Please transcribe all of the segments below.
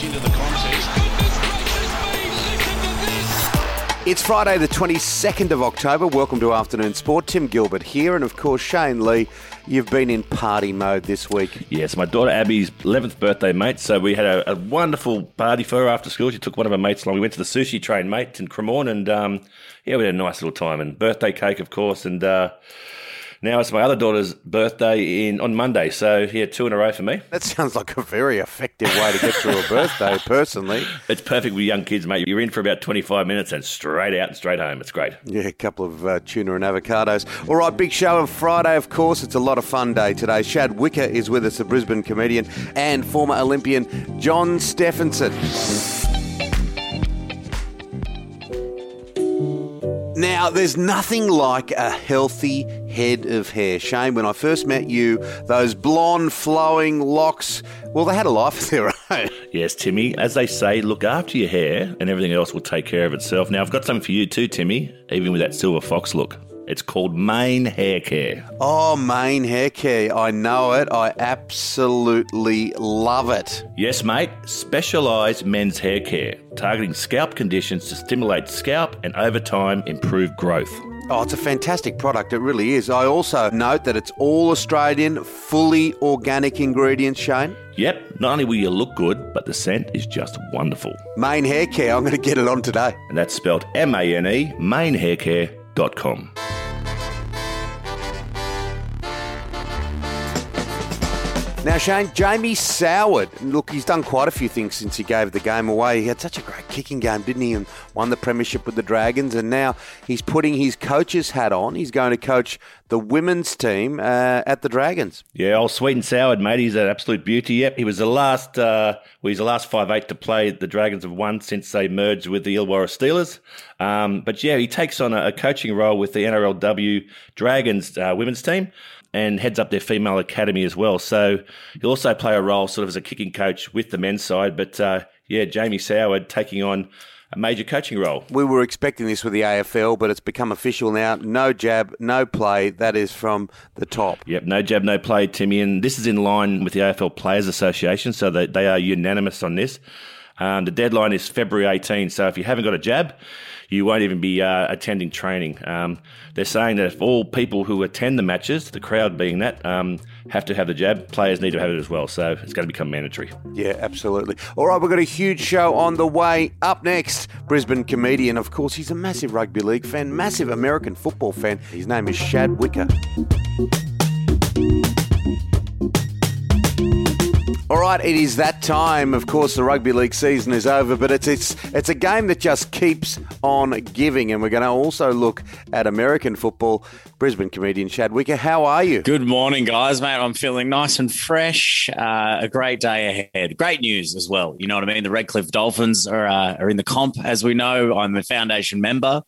much into the contest. It's Friday, the 22nd of October. Welcome to Afternoon Sport. Tim Gilbert here, and of course, Shane Lee. You've been in party mode this week. Yes, my daughter Abby's 11th birthday, mate. So we had a, a wonderful party for her after school. She took one of her mates along. We went to the sushi train, mate, in Cremorne, and um, yeah, we had a nice little time. And birthday cake, of course, and. Uh, now it's my other daughter's birthday in on Monday, so yeah, two in a row for me. That sounds like a very effective way to get through a birthday, personally. It's perfect with young kids, mate. You're in for about 25 minutes and straight out and straight home. It's great. Yeah, a couple of uh, tuna and avocados. All right, big show on Friday, of course. It's a lot of fun day today. Shad Wicker is with us, a Brisbane comedian, and former Olympian John Stephenson. Now, there's nothing like a healthy head of hair. Shane, when I first met you, those blonde flowing locks, well, they had a life of their own. Yes, Timmy. As they say, look after your hair and everything else will take care of itself. Now, I've got something for you too, Timmy, even with that silver fox look. It's called Mane Hair Care. Oh, Mane Hair Care. I know it. I absolutely love it. Yes, mate. Specialised men's hair care, targeting scalp conditions to stimulate scalp and over time improve growth. Oh, it's a fantastic product. It really is. I also note that it's all Australian, fully organic ingredients, Shane. Yep, not only will you look good, but the scent is just wonderful. Mane Hair Care. I'm going to get it on today. And that's spelled M A N E, manehaircare.com. Now, Shane, Jamie Soward. Look, he's done quite a few things since he gave the game away. He had such a great kicking game, didn't he? And won the premiership with the Dragons. And now he's putting his coach's hat on. He's going to coach the women's team uh, at the Dragons. Yeah, old sweet and soured, mate. He's an absolute beauty. Yep, he was the last. Uh, well, he's the last five eight to play. The Dragons have won since they merged with the Illawarra Steelers. Um, but yeah, he takes on a, a, coaching role with the NRLW Dragons uh, women's team and heads up their female academy as well. So he'll also play a role sort of as a kicking coach with the men's side. But uh, yeah, Jamie Soward taking on a major coaching role. We were expecting this with the AFL, but it's become official now. No jab, no play. That is from the top. Yep, no jab, no play, Timmy. And this is in line with the AFL Players Association, so they, they are unanimous on this. Um, the deadline is February 18, so if you haven't got a jab, you won't even be uh, attending training. Um, they're saying that if all people who attend the matches, the crowd being that, um, have to have the jab, players need to have it as well. So it's going to become mandatory. Yeah, absolutely. All right, we've got a huge show on the way. Up next, Brisbane comedian. Of course, he's a massive rugby league fan, massive American football fan. His name is Shad Wicker. All right, it is that time. Of course, the rugby league season is over, but it's it's it's a game that just keeps on giving, and we're going to also look at American football. Brisbane comedian Shad Wicker, how are you? Good morning, guys, mate. I'm feeling nice and fresh. Uh, a great day ahead. Great news as well. You know what I mean? The Redcliffe Dolphins are uh, are in the comp, as we know. I'm a foundation member.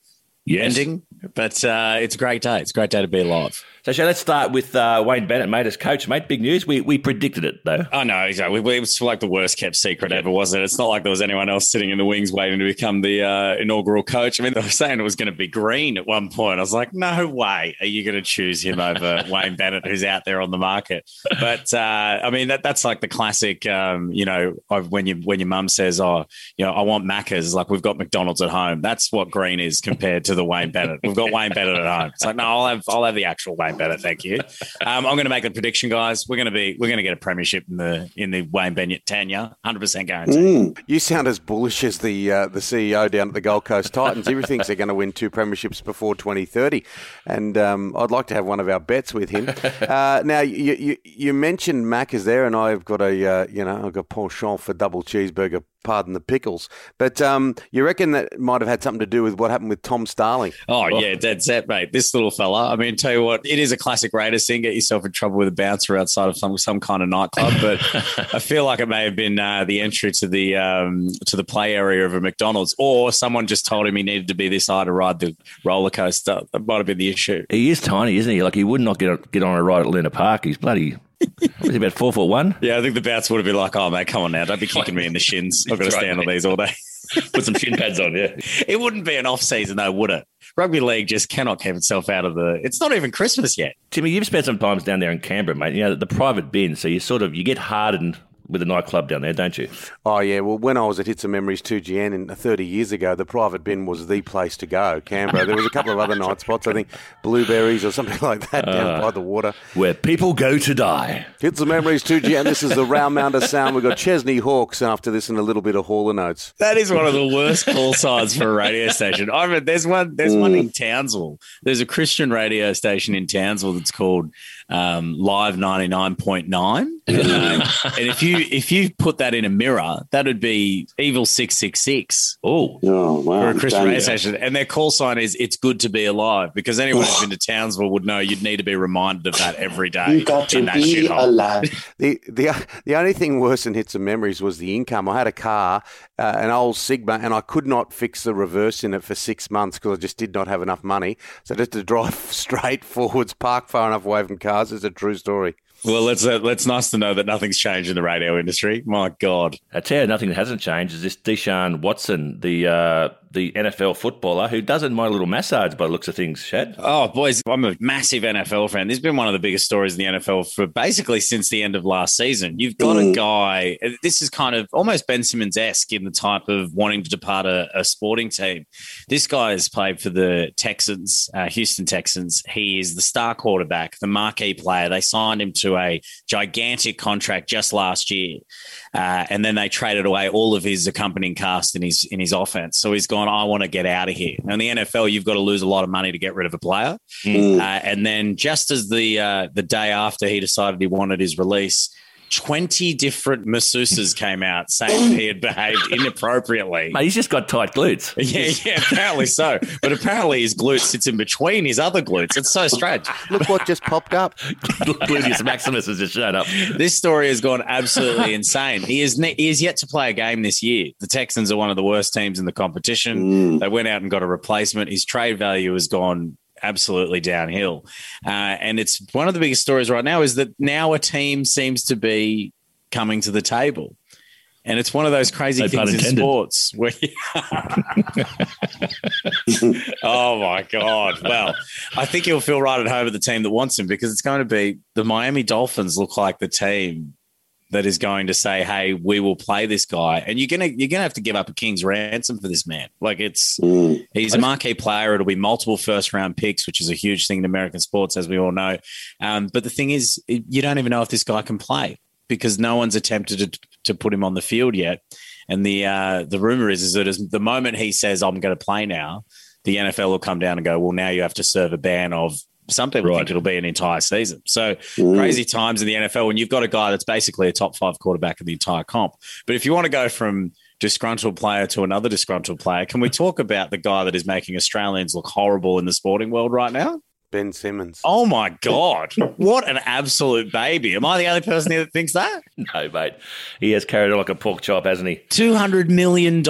Yes. Ending, but uh, it's a great day. It's a great day to be alive. So, shall let's start with uh, Wayne Bennett, mate, as coach, mate. Big news. We we predicted it though. I know, exactly. It was like the worst kept secret ever, wasn't it? It's not like there was anyone else sitting in the wings waiting to become the uh, inaugural coach. I mean, they were saying it was going to be Green at one point. I was like, no way are you going to choose him over Wayne Bennett, who's out there on the market. But uh, I mean, that that's like the classic. Um, you know, when you when your mum says, "Oh, you know, I want Macca's," like we've got McDonald's at home. That's what Green is compared to the Wayne Bennett. We've got Wayne Bennett at home. It's like, no, I'll have I'll have the actual Wayne Bennett. Thank you. Um, I'm going to make a prediction, guys. We're going to be we're going to get a premiership in the in the Wayne Bennett tenure, hundred percent guaranteed. Mm. You sound as bullish as the uh, the CEO down at the Gold Coast Titans. He thinks they're going to win two premierships before 2030, and um, I'd like to have one of our bets with him. Uh, now you, you, you mentioned Mac is there, and I've got a uh, you know I've got penchant for double cheeseburger pardon the pickles. But um, you reckon that might have had something to do with what happened with Tom Starling? Oh, yeah, dead set, mate. This little fella. I mean, tell you what, it is a classic Raiders thing. Get yourself in trouble with a bouncer outside of some some kind of nightclub. But I feel like it may have been uh, the entry to the um, to the play area of a McDonald's, or someone just told him he needed to be this high to ride the roller coaster. That might have been the issue. He is tiny, isn't he? Like he would not get on, get on a ride at Luna Park. He's bloody was he about four foot one? Yeah, I think the bouts would have been like, "Oh mate, come on now, don't be kicking me in the shins. I've got to stand on these all day." Put some shin pads on. Yeah, it wouldn't be an off season though, would it? Rugby league just cannot keep itself out of the. It's not even Christmas yet. Timmy, you've spent some times down there in Canberra, mate. You know the private bin, so you sort of you get hardened with the nightclub down there, don't you? Oh yeah. Well, when I was at Hits and Memories 2GN in uh, 30 years ago, the private bin was the place to go. Canberra. There was a couple of other night spots. I think blueberries or something like that down ah. by the water. Where people go to die. Hits and Memories 2GN. This is the Round Mounder sound. We've got Chesney Hawks after this and a little bit of Hall and Oates. That is one of the worst call signs for a radio station. I mean, there's one. There's one in mm. Townsville. There's a Christian radio station in Townsville that's called um, Live ninety nine point nine. Um, and if you if you put that in a mirror, that would be Evil six six six. Oh, wow. For a Christian radio station, and their call sign is "It's good to be alive." Because anyone who's been to Townsville would know you'd need to be reminded of that every day. You got to in that be alive. The, the the only thing worse than hits and memories was the income. I had a car, uh, an old Sigma, and I could not fix the reverse in it for six months because I just did not have enough money. So just to drive straight forwards, park far enough away from cars is a true story. Well, it's uh, it's nice to know that nothing's changed in the radio industry. My God, I tell you, nothing that hasn't changed is this Deshaun Watson, the uh, the NFL footballer who doesn't mind a little massage by the looks of things, Shad. Oh, boys, I'm a massive NFL fan. This has been one of the biggest stories in the NFL for basically since the end of last season. You've got a guy, this is kind of almost Ben Simmons esque in the type of wanting to depart a, a sporting team. This guy has played for the Texans, uh, Houston Texans. He is the star quarterback, the marquee player. They signed him to a gigantic contract just last year. Uh, and then they traded away all of his accompanying cast in his in his offense. So he's gone. I want to get out of here. Now in the NFL, you've got to lose a lot of money to get rid of a player. Mm. Uh, and then just as the uh, the day after he decided he wanted his release, twenty different masseuses came out saying he had behaved inappropriately. Mate, he's just got tight glutes. Yeah, yeah, apparently so. But apparently his glute sits in between his other glutes. It's so strange. Look what just popped up. Gluteus Maximus has just showed up. This story has gone absolutely insane. He is ne- he is yet to play a game this year. The Texans are one of the worst teams in the competition. Mm. They went out and got a replacement. His trade value has gone absolutely downhill, uh, and it's one of the biggest stories right now. Is that now a team seems to be coming to the table. And it's one of those crazy No things in intended. sports where. oh my god! Well, I think he'll feel right at home at the team that wants him because it's going to be the Miami Dolphins. Look like the team that is going to say, "Hey, we will play this guy," and you're gonna you're gonna have to give up a king's ransom for this man. Like it's Mm. he's a marquee player. It'll be multiple first round picks, which is a huge thing in American sports, as we all know. Um, but the thing is, you don't even know if this guy can play because no one's attempted to, to put him on the field yet. And the uh, the rumor is is that as the moment he says, "I'm going to play now," the NFL will come down and go, "Well, now you have to serve a ban of." Some people Right. think it'll be an entire season. So Mm. crazy times in the NFL when you've got a guy that's basically a top five quarterback in the entire comp. But if you want to go from disgruntled player to another disgruntled player, can we talk about the guy that is making Australians look horrible in the sporting world right now? Ben Simmons. Oh my God. What an absolute baby. Am I the only person here that thinks that? No, mate. He has carried on like a pork chop, hasn't he? $200 million.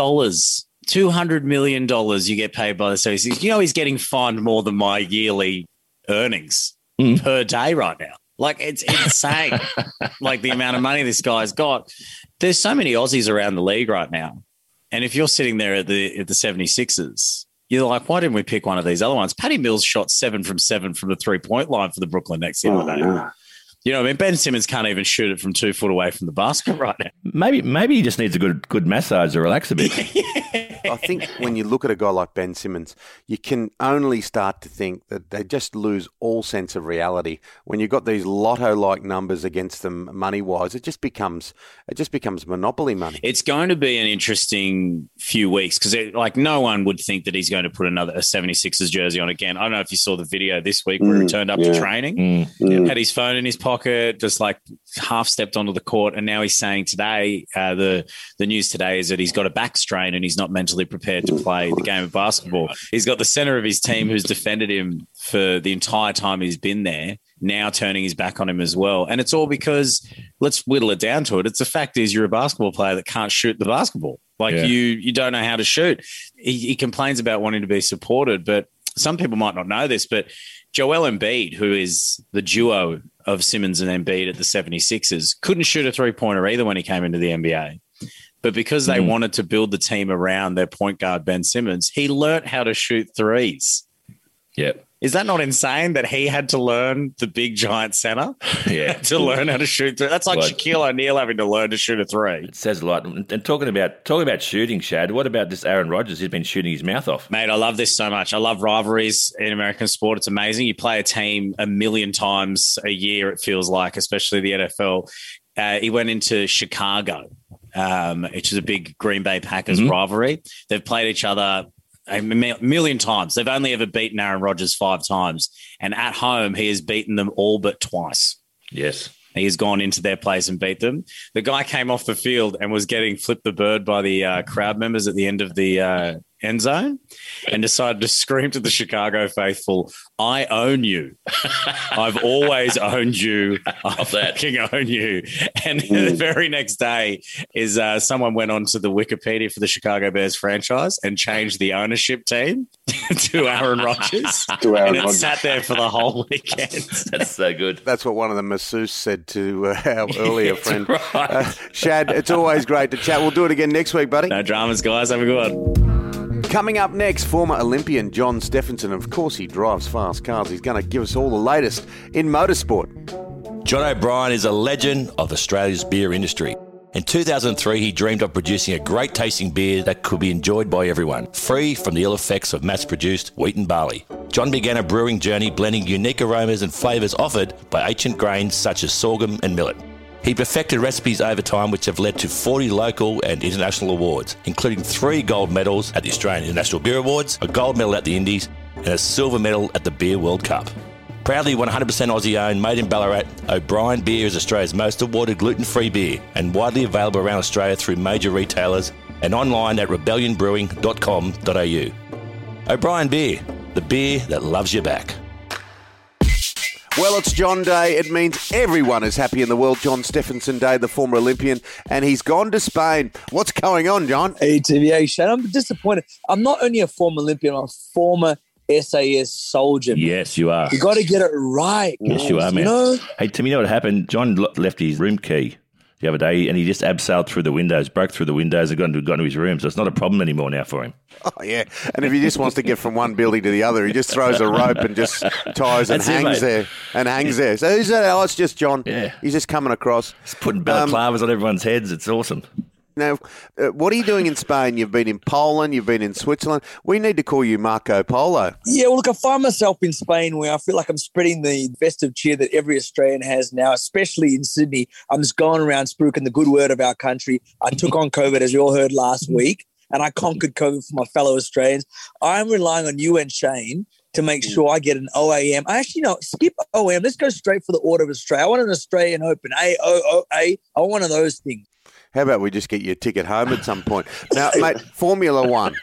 $200 million you get paid by the series. You know, he's getting fined more than my yearly earnings Mm. per day right now. Like, it's insane. like, the amount of money this guy's got. There's so many Aussies around the league right now. And if you're sitting there at the at the 76ers, you're like, why didn't we pick one of these other ones? Patty Mills shot seven from seven from the three point line for the Brooklyn Nets the Oh, other day. No. You know, I mean, Ben Simmons can't even shoot it from two foot away from the basket right now. Maybe maybe he just needs a good good massage to relax a bit. I think when you look at a guy like Ben Simmons, you can only start to think that they just lose all sense of reality. When you've got these lotto-like numbers against them, money-wise, it just becomes it just becomes monopoly money. It's going to be an interesting few weeks because, like, no one would think that he's going to put another a 76ers jersey on again. I don't know if you saw the video this week where he Mm, turned up yeah. to training, Mm. Mm. had his phone in his pocket, just like half stepped onto the court, and now he's saying today uh, the the news today is that he's got a back strain and he's not mentally prepared to play the game of basketball. He's got the center of his team who's defended him for the entire time he's been there. Now turning his back on him as well, and it's all because let's whittle it down to it. It's the fact is you're a basketball player that can't shoot the basketball. Like Yeah. you, you don't know how to shoot. He, he complains about wanting to be supported, but some people might not know this. But Joel Embiid, who is the duo of Simmons and Embiid at the 76ers, couldn't shoot a three pointer either when he came into the NBA. But because they Mhm. wanted to build the team around their point guard Ben Simmons, he learnt how to shoot threes. Yeah. Is that not insane that he had to learn the big giant center? Yeah. to learn how to shoot through. That's like? Shaquille O'Neal having to learn to shoot a three. It says a lot. And talking about talking about shooting, Shad. What about this Aaron Rodgers? He's been shooting his mouth off. Mate, I love this so much. I love rivalries in American sport. It's amazing. You play a team a million times a year, it feels like, especially the NFL. Uh, he went into Chicago, um, which is a big Green Bay Packers Mhm. rivalry. They've played each other a million times. They've only ever beaten Aaron Rodgers five times. And at home, he has beaten them all but twice. Yes. He has gone into their place and beat them. The guy came off the field and was getting flipped the bird by the uh, crowd members at the end of the uh, end zone and decided to scream to the Chicago faithful, I own you. I've always owned you. I fucking own you. And the very next day is uh, someone went onto the Wikipedia for the Chicago Bears franchise and changed the ownership team to Aaron Rodgers. To Aaron and it Rodgers. sat there for the whole weekend. That's so good. That's what one of the masseuses said to uh, our earlier That's friend. right. Uh, Shad, it's always great to chat. We'll do it again next week, buddy. No dramas, guys. Have a good one. Coming up next, former Olympian John Stephenson. Of course, he drives fast cars. He's going to give us all the latest in motorsport. John O'Brien is a legend of Australia's beer industry. In 2003, he dreamed of producing a great tasting beer that could be enjoyed by everyone, free from the ill effects of mass produced wheat and barley. John began a brewing journey blending unique aromas and flavours offered by ancient grains such as sorghum and millet. He perfected recipes over time which have led to 40 local and international awards, including three gold medals at the Australian International Beer Awards, a gold medal at the Indies, and a silver medal at the Beer World Cup. Proudly 100% Aussie owned, made in Ballarat, O'Brien Beer is Australia's most awarded gluten free beer and widely available around Australia through major retailers and online at rebellionbrewing.com.au. O'Brien Beer, the beer that loves you back. Well, it's John Day. It means everyone is happy in the world. John Stephenson Day, the former Olympian, and he's gone to Spain. What's going on, John? ATVA Shane. I'm disappointed. I'm not only a former Olympian, I'm a former SAS soldier. man. Yes, you are. You got to get it right. Yes, you are, man. You know, Hey, Tim, you know what happened? John left his room key the other day and he just abseiled through the windows, broke through the windows and got into, got into his room. So it's not a problem anymore now for him. Oh, yeah. And if he just wants to get from one building to the other, he just throws a rope and just ties and That's hangs mate. there and hangs there. So who's that? Oh, it's just John. Yeah. He's just coming across. He's putting Um, balaclavas on everyone's heads. It's awesome. Now, uh, what are you doing in Spain? You've been in Poland, you've been in Switzerland. We need to call you Marco Polo. yeah, well, look, I find myself in Spain where I feel like I'm spreading the festive cheer that every Australian has now, especially in Sydney. I'm just going around spruiking the good word of our country. I took on COVID, as you all heard last week, and I conquered COVID for my fellow Australians. I'm relying on you and Shane to make sure I get an OAM. I actually no, skip OAM. Let's go straight for the Order of Australia. I want an Australian Open. A O O A. I want one of those things. How about we just get you a ticket home at some point? Now, mate, Formula One.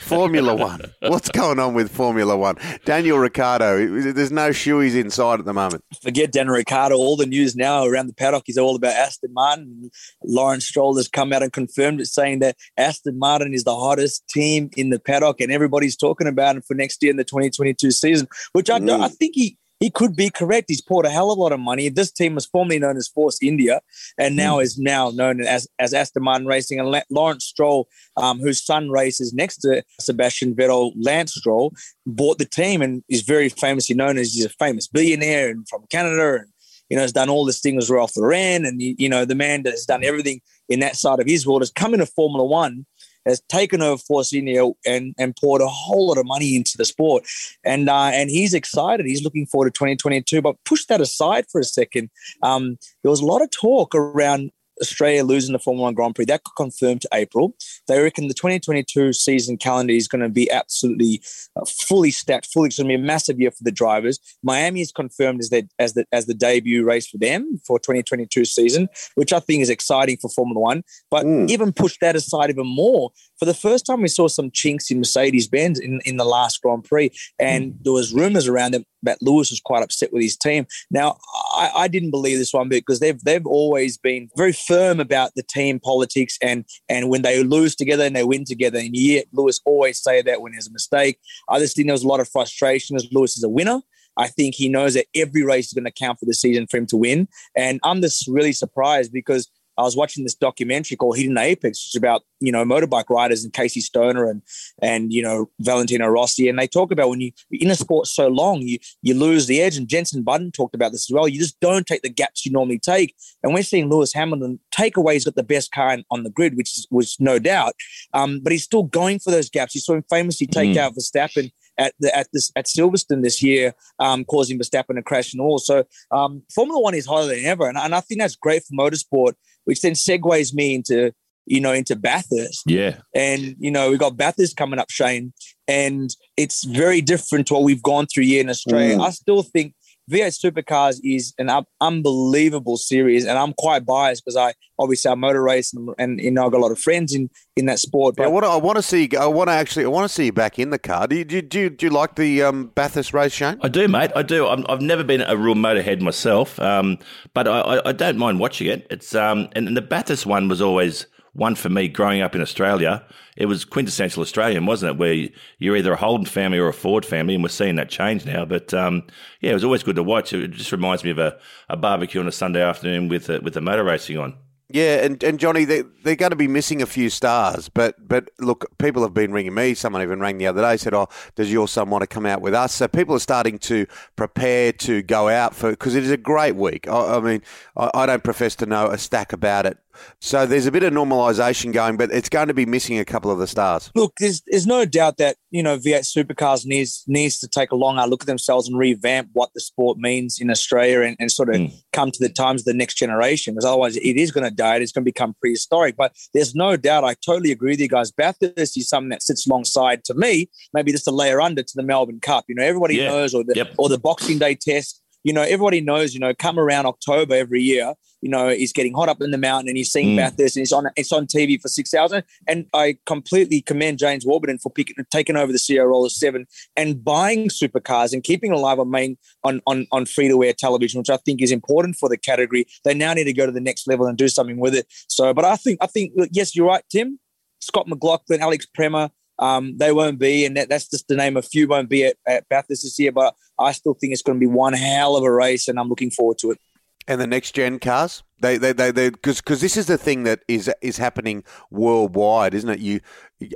Formula One. What's going on with Formula One? Daniel Ricciardo, there's no shoeies inside at the moment. forget Daniel Ricciardo. All the news now around the paddock is all about Aston Martin. Lawrence Stroll has come out and confirmed it, saying that Aston Martin is the hottest team in the paddock, and everybody's talking about it for next year in the 2022 season. Which I, Mm. I think he. He could be correct. He's poured a hell of a lot of money. This team was formerly known as Force India, and now is now known as as Aston Martin Racing. And La- Lawrence Stroll, um, whose son races next to Sebastian Vettel, Lance Stroll, bought the team and is very famously known as he's a famous billionaire and from Canada and you know has done all this thing with Ralph Lauren and you, you know the man that has done everything in that side of his world has come into Formula One has taken over Force India and and poured a whole lot of money into the sport. And uh, and he's excited. He's looking forward to 2022 but push that aside for a second. Um, there was a lot of talk around Australia losing the Formula One Grand Prix. That got confirmed to April. They reckon the 2022 season calendar is going to be absolutely uh, fully stacked, fully. It's going to be a massive year for the drivers. Miami is confirmed as the as the as the debut race for them for 2022 season, which I think is exciting for Formula One. But Mm. even push that aside even more. For the first time, we saw some chinks in Mercedes Benz in, in the last Grand Prix, and there was rumors around them that Lewis was quite upset with his team. Now, I, I didn't believe this one because they've they've always been very firm about the team politics and and when they lose together and they win together. And yet Lewis always say that when there's a mistake. I just think there was a lot of frustration as Lewis is a winner. I think he knows that every race is going to count for the season for him to win. And I'm just really surprised because I was watching this documentary called Hidden Apex, which is about you know motorbike riders and Casey Stoner and and you know Valentino Rossi, and they talk about when you in a sport so long, you you lose the edge. And Jenson Button talked about this as well. You just don't take the gaps you normally take, and we're seeing Lewis Hamilton take away. He's got the best car on the grid, which is, was no doubt, um, but he's still going for those gaps. You saw him famously take mm. out Verstappen at the, at this at Silverstone this year, um, causing Verstappen to crash and all. So um, Formula One is harder than ever, and, and I think that's great for motorsport, which then segues me into you know into Bathurst. Yeah, and you know we got Bathurst coming up, Shane, and it's very different to what we've gone through here in Australia. Mm. I still think V8 Supercars is an unbelievable series, and I'm quite biased because I obviously I motor race and, and, you know I got a lot of friends in in that sport. But yeah, what I want to see, I want to actually, I want to see you back in the car. Do you do you, do you like the um, Bathurst race, Shane? I do, mate. I do. i have never been a real motorhead myself, um, but I, I, don't mind watching it. It's um, and, and the Bathurst one was always one for me growing up in Australia. It was quintessential Australian, wasn't it? Where you're either a Holden family or a Ford family, and we're seeing that change now. But um, yeah, it was always good to watch. It just reminds me of a, a barbecue on a Sunday afternoon with uh, with the motor racing on. Yeah, and, and Johnny, they, they're going to be missing a few stars. But but look, people have been ringing me. Someone even rang the other day, said, "Oh, does your son want to come out with us?" So people are starting to prepare to go out for because it is a great week. I, I mean, I, I, don't profess to know a stack about it, so there's a bit of normalisation going, but it's going to be missing a couple of the stars. Look, there's there's no doubt that you know V8 Supercars needs needs to take a long hard look at themselves and revamp what the sport means in Australia and, and sort of mm. come to the times of the next generation. Because otherwise, it is going to die. It's going to become prehistoric. But there's no doubt. I totally agree with you guys. Bathurst is something that sits alongside to me, maybe just a layer under to the Melbourne Cup. You know, everybody yeah. knows, or the yep. or the Boxing Day Test you know, everybody knows, you know, come around October every year, you know, he's getting hot up in the mountain and he's seeing mm. Bathurst and it's on it's on TV for six hours. And I completely commend James Warburton for picking, taking over the CEO role of seven and buying supercars and keeping alive on main on on, on free to air television, which I think is important for the category. They now need to go to the next level and do something with it. So, but I think I think yes, you're right, Tim. Scott McLaughlin, Alex Premat, um, they won't be, and that, that's just the name. A few won't be at, at Bathurst this year, but I still think it's going to be one hell of a race, and I'm looking forward to it. And the next gen cars, they they they because because this is the thing that is is happening worldwide, isn't it? You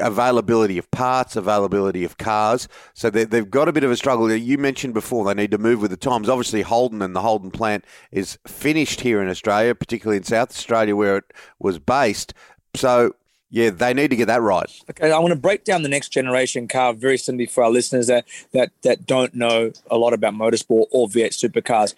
availability of parts, availability of cars. So they, they've got a bit of a struggle. You mentioned before they need to move with the times. Obviously, Holden and the Holden plant is finished here in Australia, particularly in South Australia where it was based. So yeah, they need to get that right. Okay, I want to break down the next generation car very simply for our listeners that that that don't know a lot about motorsport or V8 supercars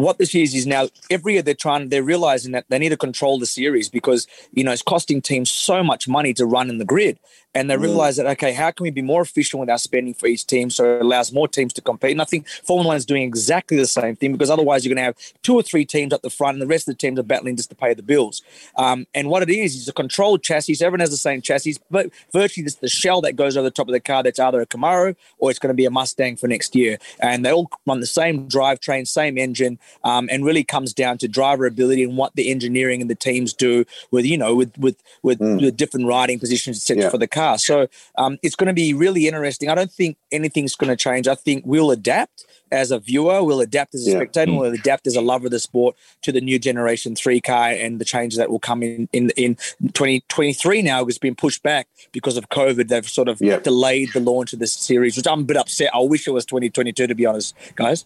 what this is is now every year they're trying they're realizing that they need to control the series because you know it's costing teams so much money to run in the grid and they realize that okay how can we be more efficient with our spending for each team so it allows more teams to compete and i think formula one is doing exactly the same thing because otherwise you're going to have two or three teams up the front and the rest of the teams are battling just to pay the bills um, and what it is is a controlled chassis everyone has the same chassis but virtually just the shell that goes over the top of the car that's either a camaro or it's going to be a mustang for next year and they all run the same drivetrain same engine um, and really comes down to driver ability and what the engineering and the teams do with you know with with with, mm. with different riding positions etc yeah. for the car. So um, it's going to be really interesting. I don't think anything's going to change. I think we'll adapt as a viewer, we'll adapt as a yeah. spectator, mm. we'll adapt as a lover of the sport to the new generation three car and the changes that will come in in in 2023 now it's been pushed back because of COVID. They've sort of yeah. delayed the launch of this series, which I'm a bit upset. I wish it was 2022 to be honest, guys.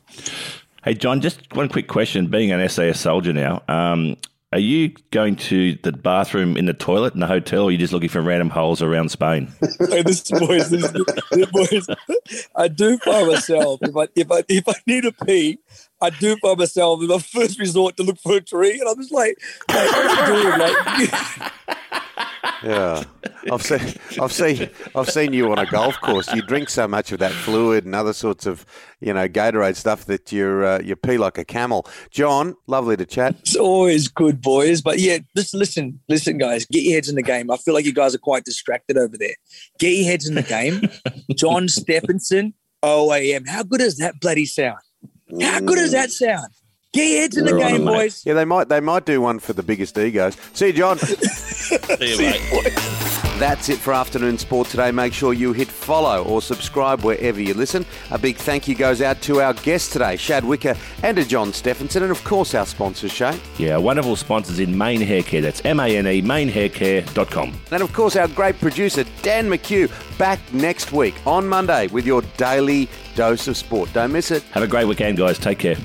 Hey, John, just one quick question. Being an SAS soldier now, um, are you going to the bathroom in the toilet in the hotel, or are you just looking for random holes around Spain? hey, this boys, this, this boys, I do by myself. If I if I if I need a pee, I do by myself. My first resort to look for a tree, and I'm just like, doing? Like, yeah, I've seen, I've seen, I've seen you on a golf course. You drink so much of that fluid and other sorts of, you know, Gatorade stuff that you're uh, you pee like a camel. John, lovely to chat. It's always good, boys. But yeah, just listen, listen, guys. Get your heads in the game. I feel like you guys are quite distracted over there. Get your heads in the game. John Stephenson, OAM. How good does that bloody sound? How good does that sound? Get your heads in the game, boys. Yeah, they might they might do one for the biggest egos. See you, John. See you, mate. That's it for afternoon sport today. Make sure you hit follow or subscribe wherever you listen. A big thank you goes out to our guests today, Shad Wicker and to John Stephenson, and of course our sponsors, Shane. Yeah, wonderful sponsors in Mane Hair Care. That's M-A-N-E, manehaircare.com. And of course our great producer, Dan McHugh, back next week on Monday with your daily dose of sport. Don't miss it. Have a great weekend, guys. Take care.